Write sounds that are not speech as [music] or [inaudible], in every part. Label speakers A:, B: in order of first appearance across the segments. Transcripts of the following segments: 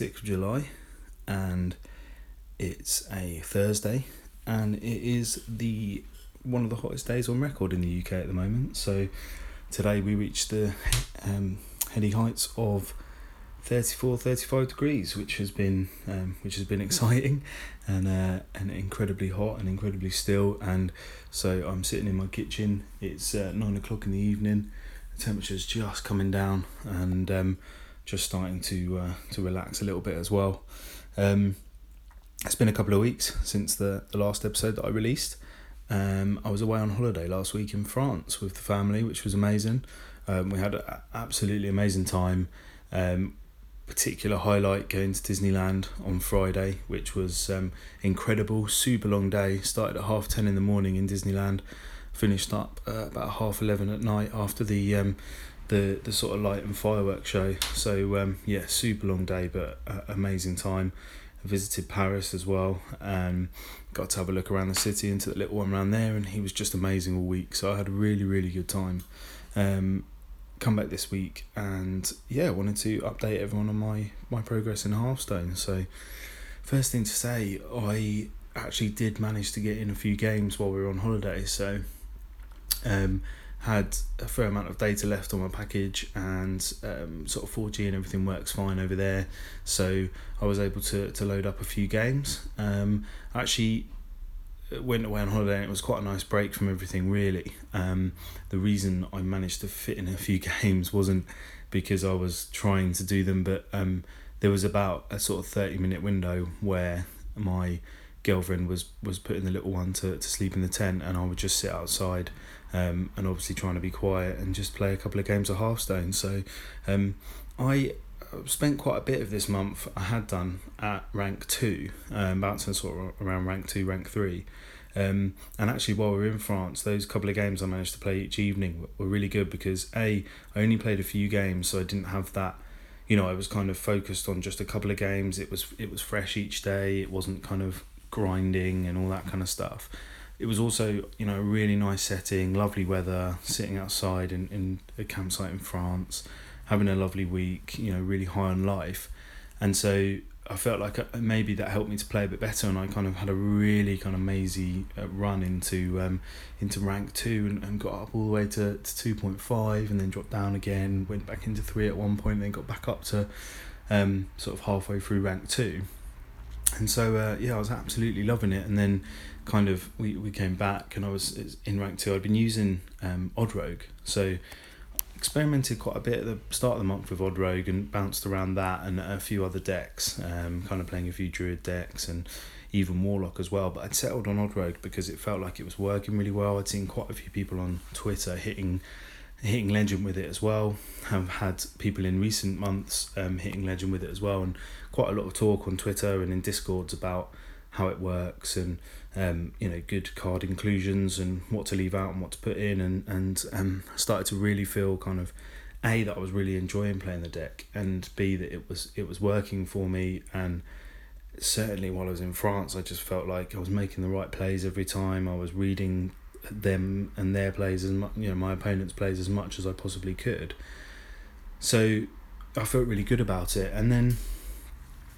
A: is 26th of July and it's a Thursday and it is the one of the hottest days on record in the UK at the moment. So today we reached the um, heady heights of 34 35 degrees which has been um, which has been [laughs] exciting and uh, and incredibly hot and incredibly still. And so I'm sitting in my kitchen. It's uh, 9 o'clock in the evening. The temperature's just coming down and um, just starting to uh, to relax a little bit as well um, it's been a couple of weeks since the, the last episode that I released um, I was away on holiday last week in France with the family which was amazing um, we had an absolutely amazing time um, particular highlight going to Disneyland on Friday, which was um, incredible. Super long day. Started at half ten in the morning in Disneyland, finished up uh, about half eleven at night after the um, the the sort of light and fireworks show. So um, yeah, super long day, but uh, amazing time. I visited Paris as well. and got to have a look around the city into the little one around there, and he was just amazing all week. So I had a really really good time. Um, come back this week and yeah, wanted to update everyone on my my progress in Hearthstone. So first thing to say, I actually did manage to get in a few games while we were on holiday. So um, had a fair amount of data left on my package and um, sort of 4G and everything works fine over there. So I was able to, to load up a few games. Um, actually went away on holiday and it was quite a nice break from everything really um, the reason I managed to fit in a few [laughs] games wasn't because I was trying to do them but um, there was about a sort of 30 minute window where my girlfriend was was putting the little one to, to sleep in the tent and I would just sit outside um, and obviously trying to be quiet and just play a couple of games of Hearthstone so um, I spent quite a bit of this month I had done at rank two, um, bouncing sort of around rank two, rank three. Um, and actually, while we were in France, those couple of games I managed to play each evening were really good because A, I only played a few games, so I didn't have that. You know, I was kind of focused on just a couple of games. It was it was fresh each day. It wasn't kind of grinding and all that kind of stuff. It was also you know a really nice setting, lovely weather, sitting outside in, in a campsite in France having a lovely week, you know, really high on life. And so I felt like uh, maybe that helped me to play a bit better, and I kind of had a really kind of mazy uh, run into um, into rank two and, and got up all the way to, to two point five, and then dropped down again. Went back into three at one point, then got back up to um, sort of halfway through rank two. And so uh, yeah, I was absolutely loving it. And then kind of we, we came back, and I was in rank two. I'd been using um, Odd Rogue, so experimented quite a bit at the start of the month with Odd Rogue and bounced around that and a few other decks, um, kind of playing a few Druid decks and even Warlock as well. But I'd settled on Odd Rogue because it felt like it was working really well. I'd seen quite a few people on Twitter hitting hitting legend with it as well. Have had people in recent months um, hitting legend with it as well, and quite a lot of talk on Twitter and in Discords about how it works and um, you know good card inclusions and what to leave out and what to put in and and um, started to really feel kind of a that I was really enjoying playing the deck and b that it was it was working for me and certainly while I was in France I just felt like I was making the right plays every time I was reading them and their plays as much you know my opponent's plays as much as I possibly could so I felt really good about it and then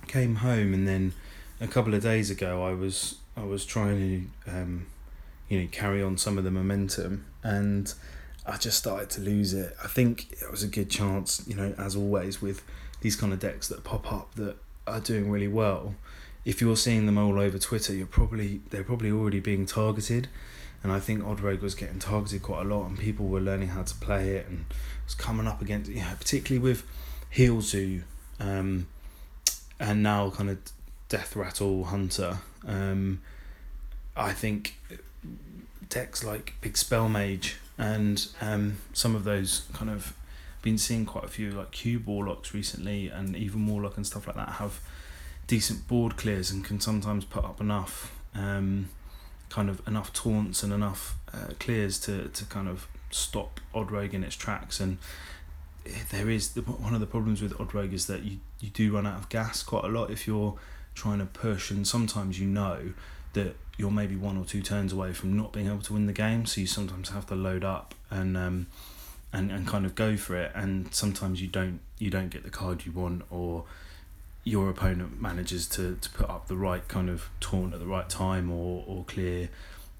A: came home and then a couple of days ago I was I was trying to, um, you know, carry on some of the momentum, and I just started to lose it. I think it was a good chance, you know, as always with these kind of decks that pop up that are doing really well. If you're seeing them all over Twitter, you're probably they're probably already being targeted, and I think Odd was getting targeted quite a lot, and people were learning how to play it, and was coming up against, you know, particularly with Heal Zoo, um, and now kind of Death Rattle Hunter. Um, I think decks like Big Spell Mage and um, some of those kind of been seeing quite a few like cube warlocks recently and even warlock and stuff like that have decent board clears and can sometimes put up enough um, kind of enough taunts and enough uh, clears to, to kind of stop Odd in its tracks. And there is the, one of the problems with Odd is that you, you do run out of gas quite a lot if you're trying to push, and sometimes you know that you're maybe one or two turns away from not being able to win the game, so you sometimes have to load up. And um, and, and kind of go for it. And sometimes you don't you don't get the card you want or your opponent manages to, to put up the right kind of taunt at the right time or, or clear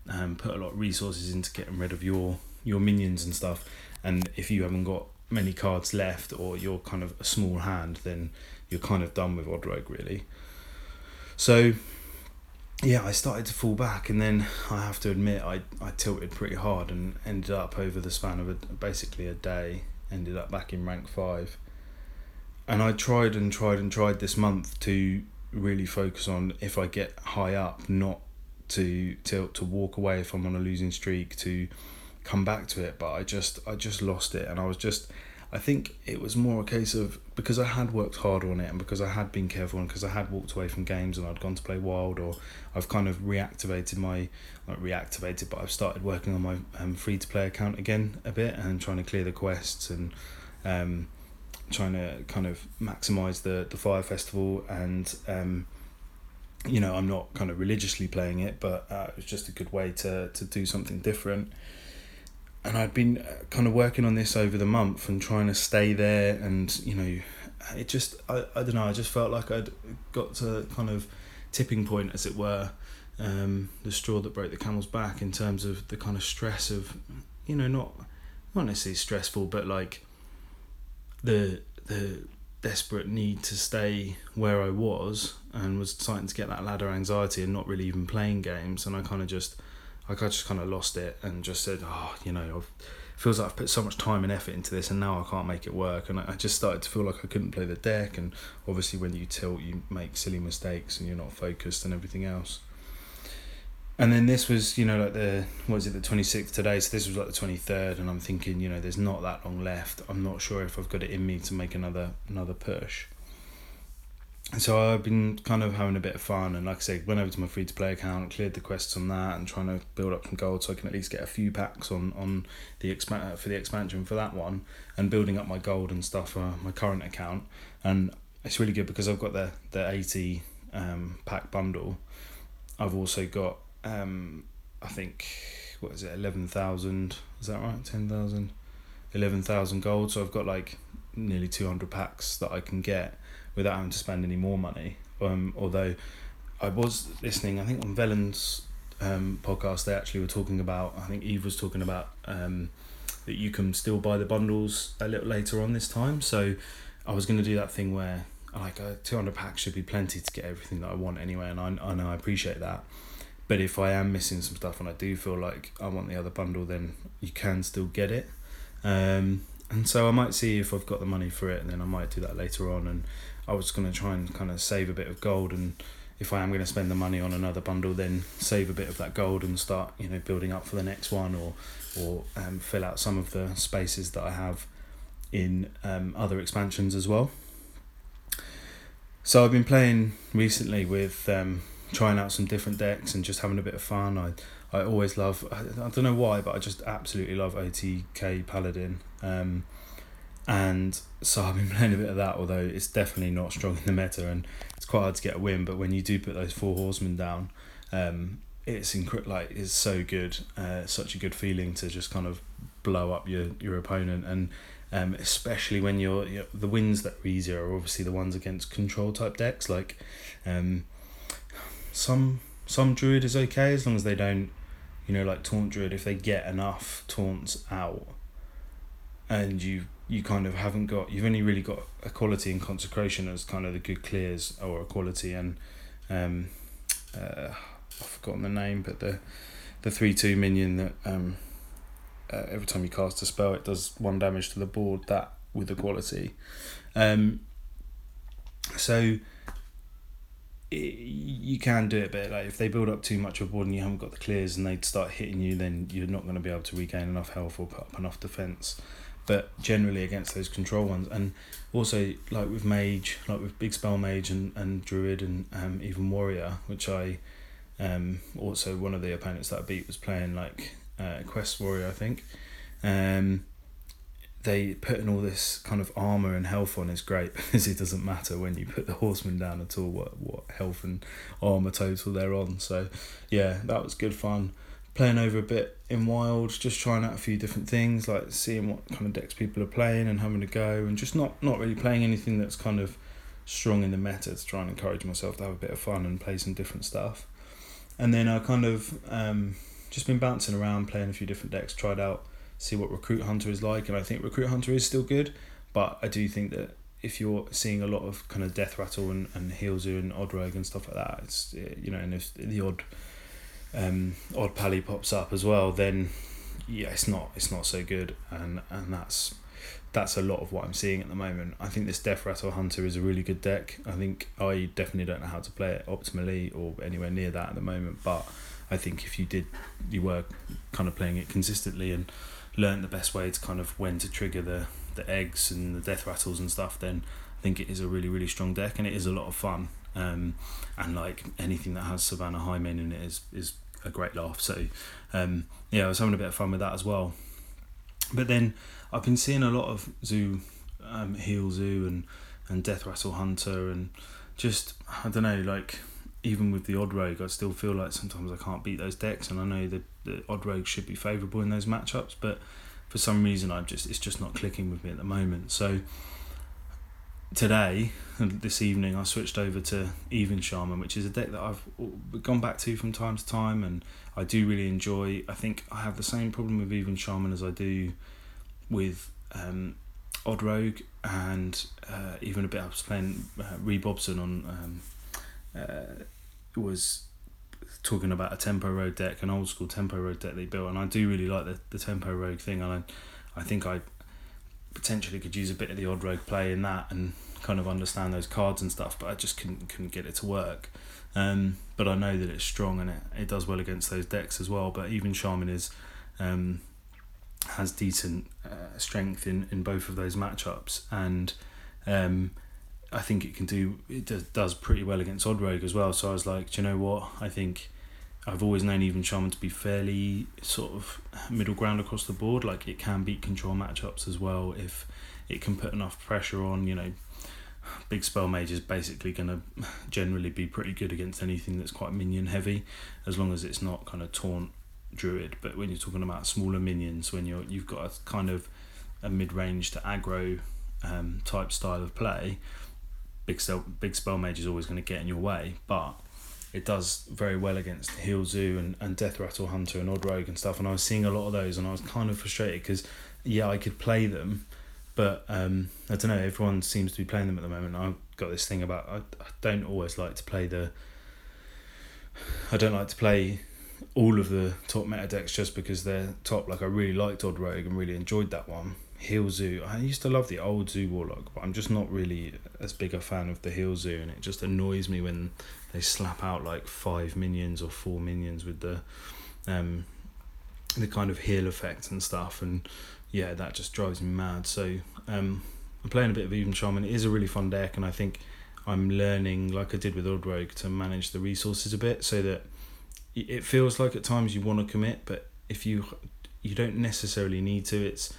A: um, put a lot of resources into getting rid of your your minions and stuff. And if you haven't got many cards left or you're kind of a small hand then you're kind of done with Odd Rogue really. So yeah I started to fall back and then I have to admit I, I tilted pretty hard and ended up over the span of a, basically a day ended up back in rank 5 and I tried and tried and tried this month to really focus on if I get high up, not to to to walk away if I'm on a losing streak, to come back to it. But I just I just lost it, and I was just I think it was more a case of because I had worked hard on it and because I had been careful and because I had walked away from games and I'd gone to play wild or I've kind of reactivated my not reactivated but I've started working on my um, free to play account again a bit and trying to clear the quests and um, trying to kind of maximize the the fire festival and um, you know I'm not kind of religiously playing it, but uh, it was just a good way to to do something different. And I'd been uh, kind of working on this over the month and trying to stay there, and you know, it just I, I don't know I just felt like I'd got to kind of tipping point as it were, um, the straw that broke the camel's back in terms of the kind of stress of, you know, not not necessarily stressful, but like the the desperate need to stay where I was and was starting to get that ladder anxiety and not really even playing games. And I kind of just I just kind of lost it and just said oh you know I've feels like I've put so much time and effort into this and now I can't make it work. And I just started to feel like I couldn't play the deck. And obviously when you tilt you make silly mistakes and you're not focused and everything else and then this was you know like the what is it the 26th today? So this was like the 23rd and i'm thinking you know there's not that long left. I'm not sure if i've got it in me to make another another push. And so i've been kind of having a bit of fun and like i said went over to my free to play account cleared the quests on that and trying to build up some gold so i can at least get a few packs on on the expand uh, for the expansion for that one and building up my gold and stuff for my current account. And it's really good because i've got the the 80 um, pack bundle. I've also got um, I think what is it, eleven thousand? Is that right? Ten thousand, eleven thousand gold. So I've got like nearly two hundred packs that I can get without having to spend any more money. Um, although I was listening, I think on Velen's um, podcast, they actually were talking about. I think Eve was talking about um, that you can still buy the bundles a little later on this time. So I was going to do that thing where like a two hundred packs should be plenty to get everything that I want anyway, and I I know I appreciate that. But if I am missing some stuff and I do feel like I want the other bundle, then you can still get it. Um, and so I might see if I've got the money for it, and then I might do that later on. And I was going to try and kind of save a bit of gold, and if I am going to spend the money on another bundle, then save a bit of that gold and start, you know, building up for the next one, or or um, fill out some of the spaces that I have in um, other expansions as well. So I've been playing recently with um, trying out some different decks and just having a bit of fun. I I always love I, I don't know why, but I just absolutely love OTK Paladin. Um, and so I've been [laughs] playing a bit of that, although it's definitely not strong in the meta and it's quite hard to get a win. But when you do put those four horsemen down, um, it's incre- like it's so good, uh, such a good feeling to just kind of blow up your your opponent and. Um, especially when you're, you're the wins that are easier are obviously the ones against control type decks like um, some some druid is okay as long as they don't you know like taunt druid. If they get enough taunts out and you you kind of haven't got you've only really got equality and consecration as kind of the good clears or equality and um uh, I've forgotten the name but the the three two minion that um uh, every time you cast a spell it does one damage to the board that with equality um so it, you can do it, but like if they build up too much of board and you haven't got the clears and they start hitting you, then you're not going to be able to regain enough health or put up enough defense. But generally against those control ones, and also like with mage, like with big spell mage and, and druid and um, even warrior, which I um also one of the opponents that I beat was playing like uh, quest warrior, I think. Um, they putting all this kind of armor and health on is great [laughs] because it doesn't matter when you put the horseman down at all what what health and armor total they're on. So yeah, that was good fun. playing over a bit in wild, just trying out a few different things, like seeing what kind of decks people are playing and having a go, and just not not really playing anything that's kind of strong in the meta to try and encourage myself to have a bit of fun and play some different stuff. And then I kind of um, just been bouncing around, playing a few different decks, tried out, see what Recruit Hunter is like, and I think Recruit Hunter is still good, but I do think that if you're seeing a lot of kind of Death Rattle and, and Heal Zoo and Odd Rogue and stuff like that, it's you know, and if the odd um, odd pally pops up as well, then yeah, it's not it's not so good, and and that's that's a lot of what I'm seeing at the moment. I think this Death Rattle Hunter is a really good deck. I think I definitely don't know how to play it optimally or anywhere near that at the moment, but I think if you did, you were kind of playing it consistently and learned the best way to kind of when to trigger the the eggs and the death rattles and stuff, then I think it is a really really strong deck and it is a lot of fun. Um, and like anything that has Savannah Highmane in it is is a great laugh. So um, yeah, I was having a bit of fun with that as well. But then I've been seeing a lot of zoo, um, Heal Zoo and and Death Rattle Hunter and just I don't know like even with the odd rogue, I still feel like sometimes I can't beat those decks, and I know that the odd rogue should be favourable in those matchups, but for some reason I just it's just not clicking with me at the moment. So today, this evening, I switched over to Even Shaman, which is a deck that I've gone back to from time to time, and I do really enjoy. I think I have the same problem with Even Shaman as I do with um, Odd Rogue, and uh, even a bit I was playing uh, Rebobson on. Um, uh, was talking about a tempo rogue deck, an old school tempo rogue deck they built, and I do really like the, the tempo rogue thing, and I, I think I potentially could use a bit of the odd rogue play in that and kind of understand those cards and stuff, but I just couldn't couldn't get it to work. Um, but I know that it's strong and it, it does well against those decks as well. But even Shaman is um, has decent uh, strength in, in both of those matchups, and um, I think it can do it does pretty well against Odd Rogue as well. So I was like, do you know what? I think I've always known even Shaman to be fairly sort of middle ground across the board. Like it can beat control matchups as well if it can put enough pressure on. You know, big spell mage is basically going to generally be pretty good against anything that's quite minion heavy, as long as it's not kind of taunt druid. But when you're talking about smaller minions, when you're you've got a kind of a mid range to aggro um, type style of play big spell big spell mage is always going to get in your way, but it does very well against Heal Zoo and, and Death Rattle Hunter and Odd Rogue and stuff. And I was seeing a lot of those, and I was kind of frustrated because yeah, I could play them, but um, I don't know. Everyone seems to be playing them at the moment. I've got this thing about I, I don't always like to play the. I don't like to play all of the top meta decks just because they're top. Like I really liked Odd Rogue and really enjoyed that one, Heal Zoo. I used to love the old Zoo Warlock, but I'm just not really as big a fan of the Heal Zoo, and it just annoys me when they slap out like five minions or four minions with the, um, the kind of heal effect and stuff, and yeah, that just drives me mad. So um, I'm playing a bit of Even Shaman. It is a really fun deck, and I think I'm learning, like I did with Odd Rogue, to manage the resources a bit, so that it feels like at times you want to commit, but if you you don't necessarily need to. It's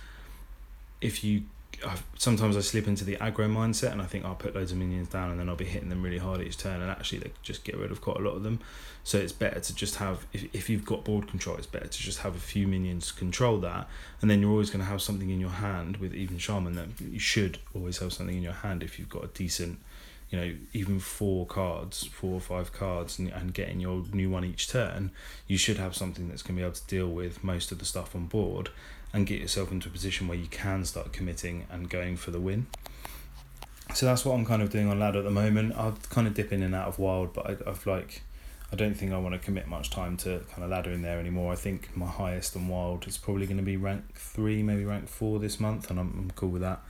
A: if you I've, sometimes I slip into the aggro mindset and I think I'll put loads of minions down and then I'll be hitting them really hard each turn and actually they just get rid of quite a lot of them. So it's better to just have if, if you've got board control, it's better to just have a few minions control that and then you're always going to have something in your hand with even shaman that you should always have something in your hand if you've got a decent you know even four cards four or five cards and, and getting your new one each turn you should have something that's going to be able to deal with most of the stuff on board and get yourself into a position where you can start committing and going for the win. So that's what I'm kind of doing on ladder at the moment. I'll kind of dip in and out of wild, but I, I've like, I don't think I want to commit much time to kind of ladder in there anymore. I think my highest on wild is probably going to be rank three, maybe rank four this month, and I'm, I'm cool with that.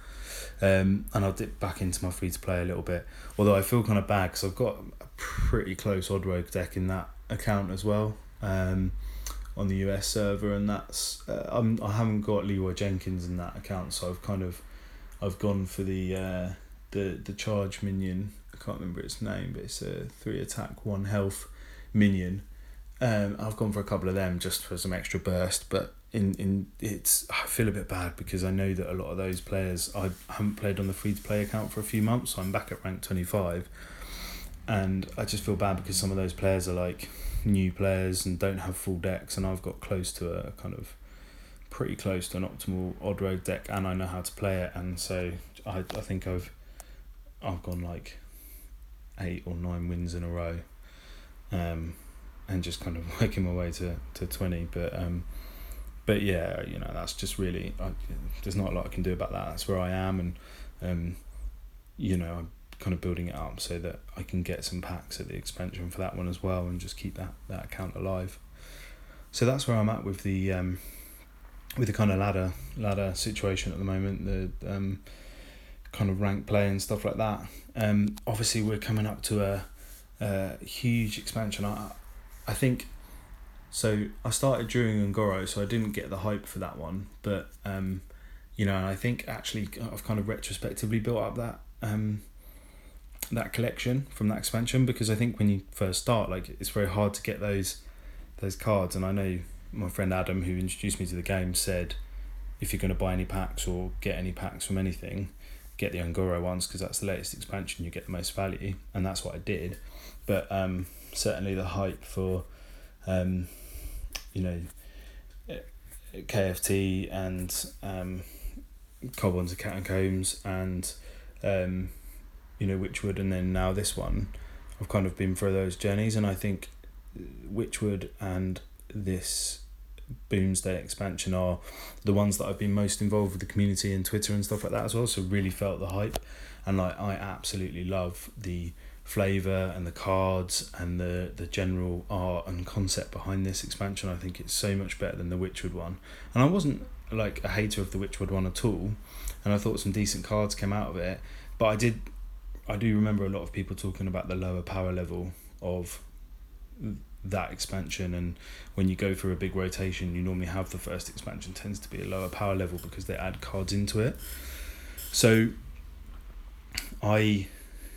A: Um, and I'll dip back into my free to play a little bit. Although I feel kind of bad because I've got a pretty close odd rogue deck in that account as well. Um, on the US server, and that's uh, I'm I haven't got Leroy Jenkins in that account, so I've kind of I've gone for the uh, the the charge minion. I can't remember its name, but it's a three attack one health minion. Um, I've gone for a couple of them just for some extra burst, but in in it's I feel a bit bad because I know that a lot of those players I haven't played on the free to play account for a few months, so I'm back at rank twenty five, and I just feel bad because some of those players are like new players and don't have full decks, and I've got close to a kind of pretty close to an optimal odd rogue deck, and I know how to play it, and so I I think I've I've gone like eight or nine wins in a row, um, and just kind of [laughs] working my way to to twenty, but um. But yeah, you know that's just really. I, there's not a lot I can do about that. That's where I am, and um, you know kind of building it up so that I can get some packs at the expansion for that one as well, and just keep that that account alive. So that's where I'm at with the um, with the kind of ladder ladder situation at the moment. The um, kind of rank play and stuff like that. Um, obviously we're coming up to a, a huge expansion. I I think so I started during Un'Goro, so I didn't get the hype for that one. But um, you know, I think actually I've kind of retrospectively built up that um, that collection from that expansion because I think when you first start, like it's very hard to get those those cards. And I know my friend Adam, who introduced me to the game, said if you're going to buy any packs or get any packs from anything, get the Un'Goro ones because that's the latest expansion. You get the most value, and that's what I did. But um, certainly the hype for um, you know, KFT and um, Kobolds and Catacombs and um, you know Witchwood and then now this one. I've kind of been through those journeys, and I think Witchwood and this Boomsday expansion are the ones that I've been most involved with the community and Twitter and stuff like that as well. So really felt the hype, and like I absolutely love the flavor and the cards and the the general art and concept behind this expansion. I think it's so much better than the Witchwood one, and I wasn't like a hater of the Witchwood one at all, and I thought some decent cards came out of it. But I did, I do remember a lot of people talking about the lower power level of that expansion and when you go through a big rotation you normally have the first expansion tends to be a lower power level because they add cards into it. So i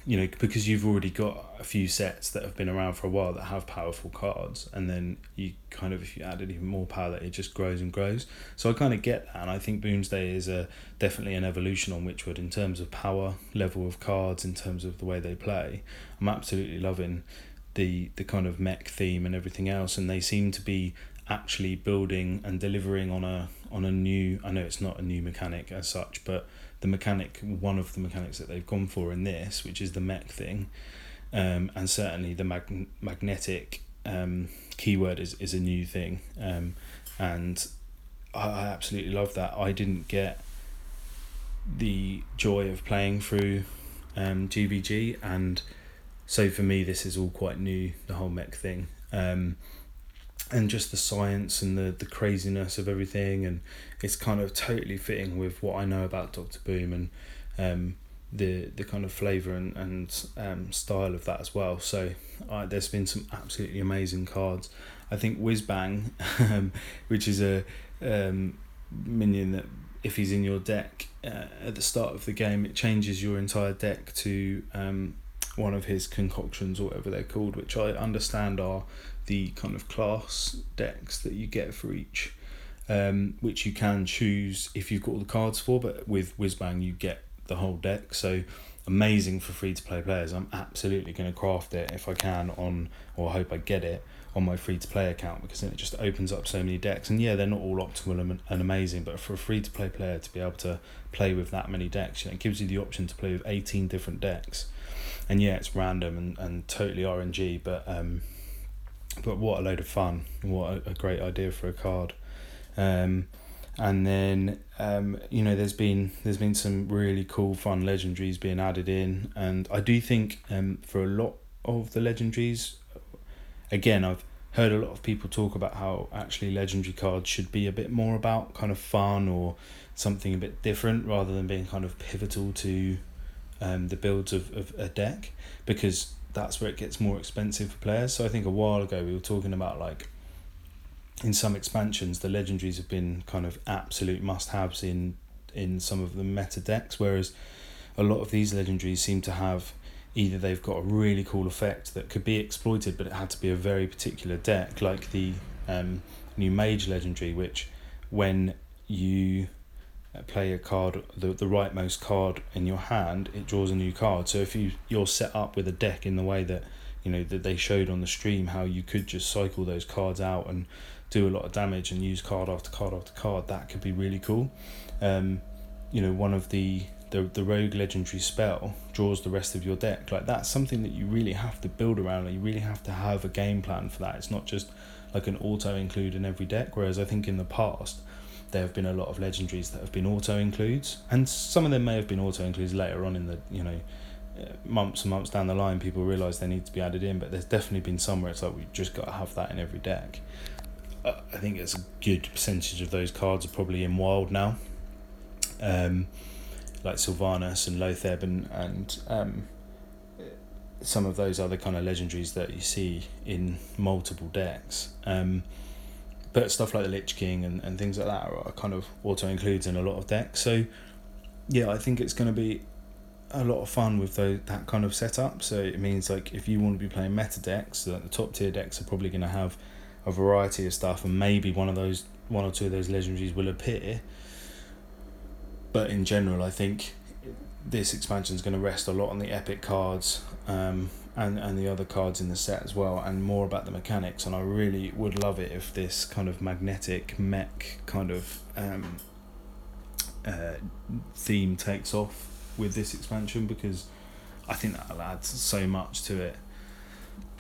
A: you know, because you've already got a few sets that have been around for a while that have powerful cards, and then you kind of if you added even more power, that it just grows and grows. So I kind of get that, and I think Boomsday is a definitely an evolution on Witchwood in terms of power level of cards, in terms of the way they play. I'm absolutely loving the the kind of mech theme and everything else, and they seem to be actually building and delivering on a on a new. I know it's not a new mechanic as such, but the mechanic, one of the mechanics that they've gone for in this, which is the mech thing, um, and certainly the mag- magnetic um, keyword is, is a new thing, um, and I, I absolutely love that. I didn't get the joy of playing through um, GVG, and so for me, this is all quite new. The whole mech thing. Um, and just the science and the, the craziness of everything and it's kind of totally fitting with what I know about Doctor Boom and um, the the kind of flavor and and um, style of that as well. So uh, there's been some absolutely amazing cards. I think Whizbang, [laughs] um, which is a um, minion that if he's in your deck uh, at the start of the game, it changes your entire deck to um, one of his concoctions or whatever they're called, which I understand are the kind of class decks that you get for each, um, which you can choose if you've got all the cards for. But with Whizbang, you get the whole deck. So amazing for free to play players. I'm absolutely going to craft it if I can on, or I hope I get it on my free to play account because it just opens up so many decks. And yeah, they're not all optimal and, and amazing, but for a free to play player to be able to play with that many decks, you know, it gives you the option to play with 18 different decks. And yeah, it's random and, and totally RNG, but um, but what a load of fun! What a, great idea for a card. Um, and then um, you know there's been there's been some really cool fun legendaries being added in, and I do think um, for a lot of the legendaries, again I've heard a lot of people talk about how actually legendary cards should be a bit more about kind of fun or something a bit different rather than being kind of pivotal to um, the builds of, of a deck because that's where it gets more expensive for players. So I think a while ago we were talking about like in some expansions the legendaries have been kind of absolute must haves in in some of the meta decks, whereas a lot of these legendaries seem to have either they've got a really cool effect that could be exploited, but it had to be a very particular deck, like the um, new mage legendary, which when you play a card, the, the rightmost card in your hand, it draws a new card. So if you, you're set up with a deck in the way that you know that they showed on the stream how you could just cycle those cards out and do a lot of damage and use card after card after card. That could be really cool. Um, you know, one of the the the rogue legendary spell draws the rest of your deck. Like that's something that you really have to build around. You really have to have a game plan for that. It's not just like an auto include in every deck. Whereas I think in the past there have been a lot of legendaries that have been auto includes, and some of them may have been auto includes later on in the you know uh, months and months down the line. People realise they need to be added in, but there's definitely been some where it's like we've just got to have that in every deck. Uh, I think it's a good percentage of those cards are probably in wild now. Um, like Sylvanas and Loatheb and and um, some of those other kind of legendaries that you see in multiple decks. Um, but stuff like the Lich King and, and things like that are, are kind of auto includes in a lot of decks. So yeah, I think it's going to be a lot of fun with those, that kind of setup. So it means like if you want to be playing meta decks, the top tier decks are probably going to have a variety of stuff, and maybe one of those, one or two of those legendaries will appear. But in general, I think this expansion is going to rest a lot on the epic cards um, and and the other cards in the set as well, and more about the mechanics. And I really would love it if this kind of magnetic mech kind of um, uh, theme takes off with this expansion because I think that'll add so much to it.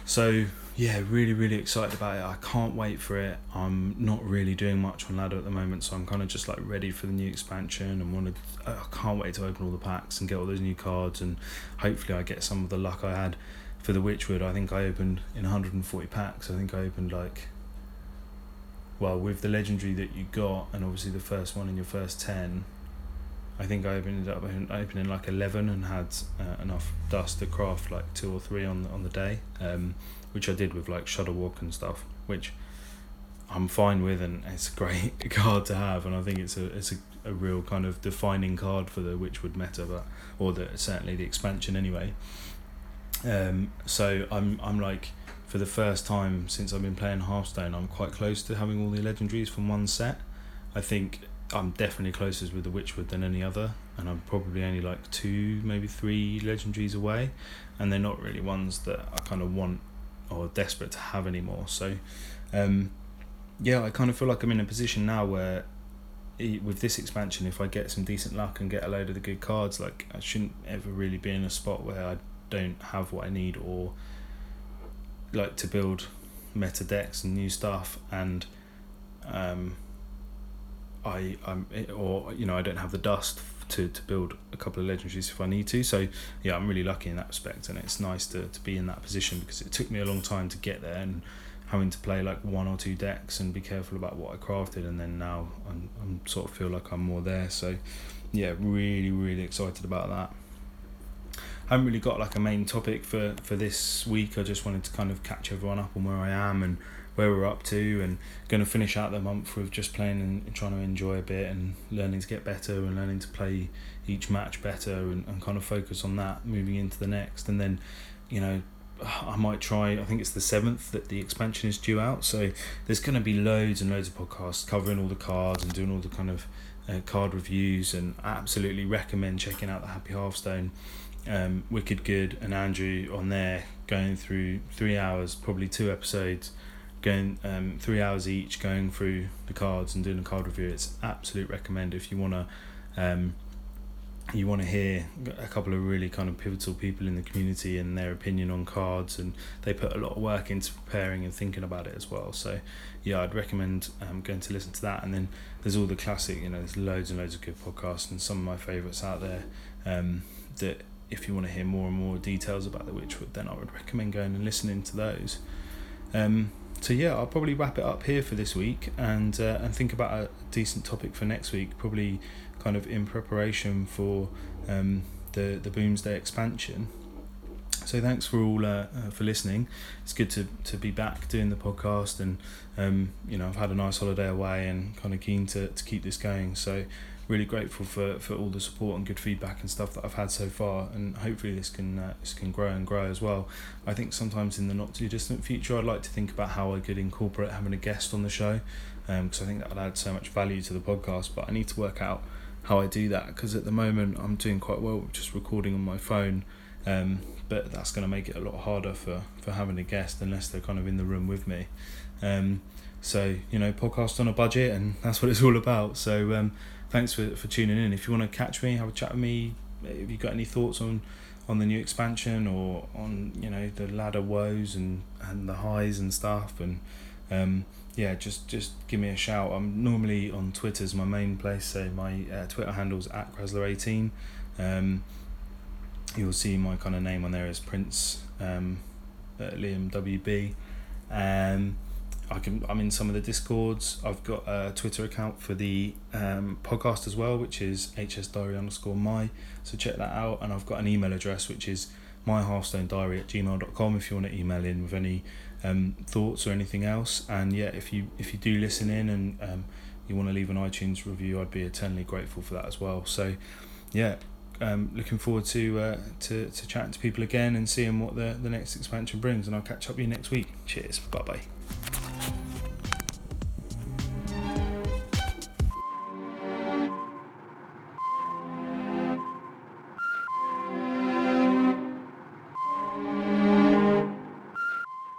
A: So yeah, really, really excited about it. I can't wait for it. I'm not really doing much on ladder at the moment, so I'm kind of just like ready for the new expansion and want to. I can't wait to open all the packs and get all those new cards, and hopefully I get some of the luck I had for the Witchwood. I think I opened in 140 packs. I think I opened like. Well, with the legendary that you got, and obviously the first one in your first ten, I think I opened up opening like eleven and had uh, enough dust to craft like two or three on on the day. Um, which I did with like Shudderwock and stuff, which I'm fine with, and it's a great [laughs] card to have, and I think it's a it's a, a real kind of defining card for the Witchwood meta, but or the certainly the expansion anyway. Um, so I'm I'm like for the first time since I've been playing Hearthstone, I'm quite close to having all the legendaries from one set. I think I'm definitely closest with the Witchwood than any other, and I'm probably only like two, maybe three legendaries away, and they're not really ones that I kind of want or desperate to have anymore. So, um, yeah, I kind of feel like I'm in a position now where with this expansion, if I get some decent luck and get a load of the good cards, like I shouldn't ever really be in a spot where I don't have what I need or like to build meta decks and new stuff and um I I'm or you know I don't have the dust to, to build a couple of legendaries if I need to. So yeah, I'm really lucky in that respect, and it's nice to, to be in that position because it took me a long time to get there and having to play like one or two decks and be careful about what I crafted, and then now I'm, I'm sort of feel like I'm more there. So yeah, really really excited about that. I haven't really got like a main topic for for this week. I just wanted to kind of catch everyone up on where I am and where we're up to and going to finish out the month with just playing and trying to enjoy a bit and learning to get better and learning to play each match better and, and kind of focus on that moving into the next. And then you know I might try I think it's the 7th that the expansion is due out. So there's going to be loads and loads of podcasts covering all the cards and doing all the kind of uh, card reviews and I absolutely recommend checking out the Happy Hearthstone um, Wicked Good and Andrew on there going through three hours probably two episodes going um, three hours each going through the cards and doing a card review. It's absolute recommend if you want to um, you want to hear a couple of really kind of pivotal people in the community and their opinion on cards and they put a lot of work into preparing and thinking about it as well. So yeah i'd recommend um, going to listen to that. And then there's all the classic you know there's loads and loads of good podcasts and some of my favorites out there um, that if you want to hear more and more details about the witchwood then i would recommend going and listening to those um, so yeah, I'll probably wrap it up here for this week and uh, and think about a decent topic for next week. Probably kind of in preparation for um, the the Boomsday expansion. So thanks for all uh, uh, for listening. It's good to, to be back doing the podcast and um, you know I've had a nice holiday away and kind of keen to, to keep this going. So really grateful for, for all the support and good feedback and stuff that I've had so far, and hopefully this can uh, this can grow and grow as well. I think sometimes in the not too distant future, I'd like to think about how I could incorporate having a guest on the show, because um, I think that would add so much value to the podcast. But I need to work out how I do that because at the moment I'm doing quite well just recording on my phone Um, but that's going to make it a lot harder for, for having a guest unless they're kind of in the room with me. Um, so you know, podcast on a budget, and [laughs] that's what it's all about. So um, thanks for, for tuning in. If you want to catch me, have a chat with me. If you got any thoughts on on the new expansion or on you know the ladder woes and and the highs and stuff and um, yeah just just give me a shout i'm normally on Twitter's my main place so my uh, twitter handle's at Krasler18 um, you'll see my kind of name on there as prince um, uh, liam wb um, I can I'm in some of the discords. I've got a Twitter account for the um, podcast as well, which is hsdiary underscore my. So check that out. And I've got an email address which is myhearthstonediary at gmail.com if you want to email in with any um, thoughts or anything else. And yeah, if you if you do listen in and um, you want to leave an iTunes review, I'd be eternally grateful for that as well. So yeah, um, looking forward to, uh, to to chatting to people again and seeing what the, the next expansion brings. And I'll catch up with you next week. Cheers. Bye bye.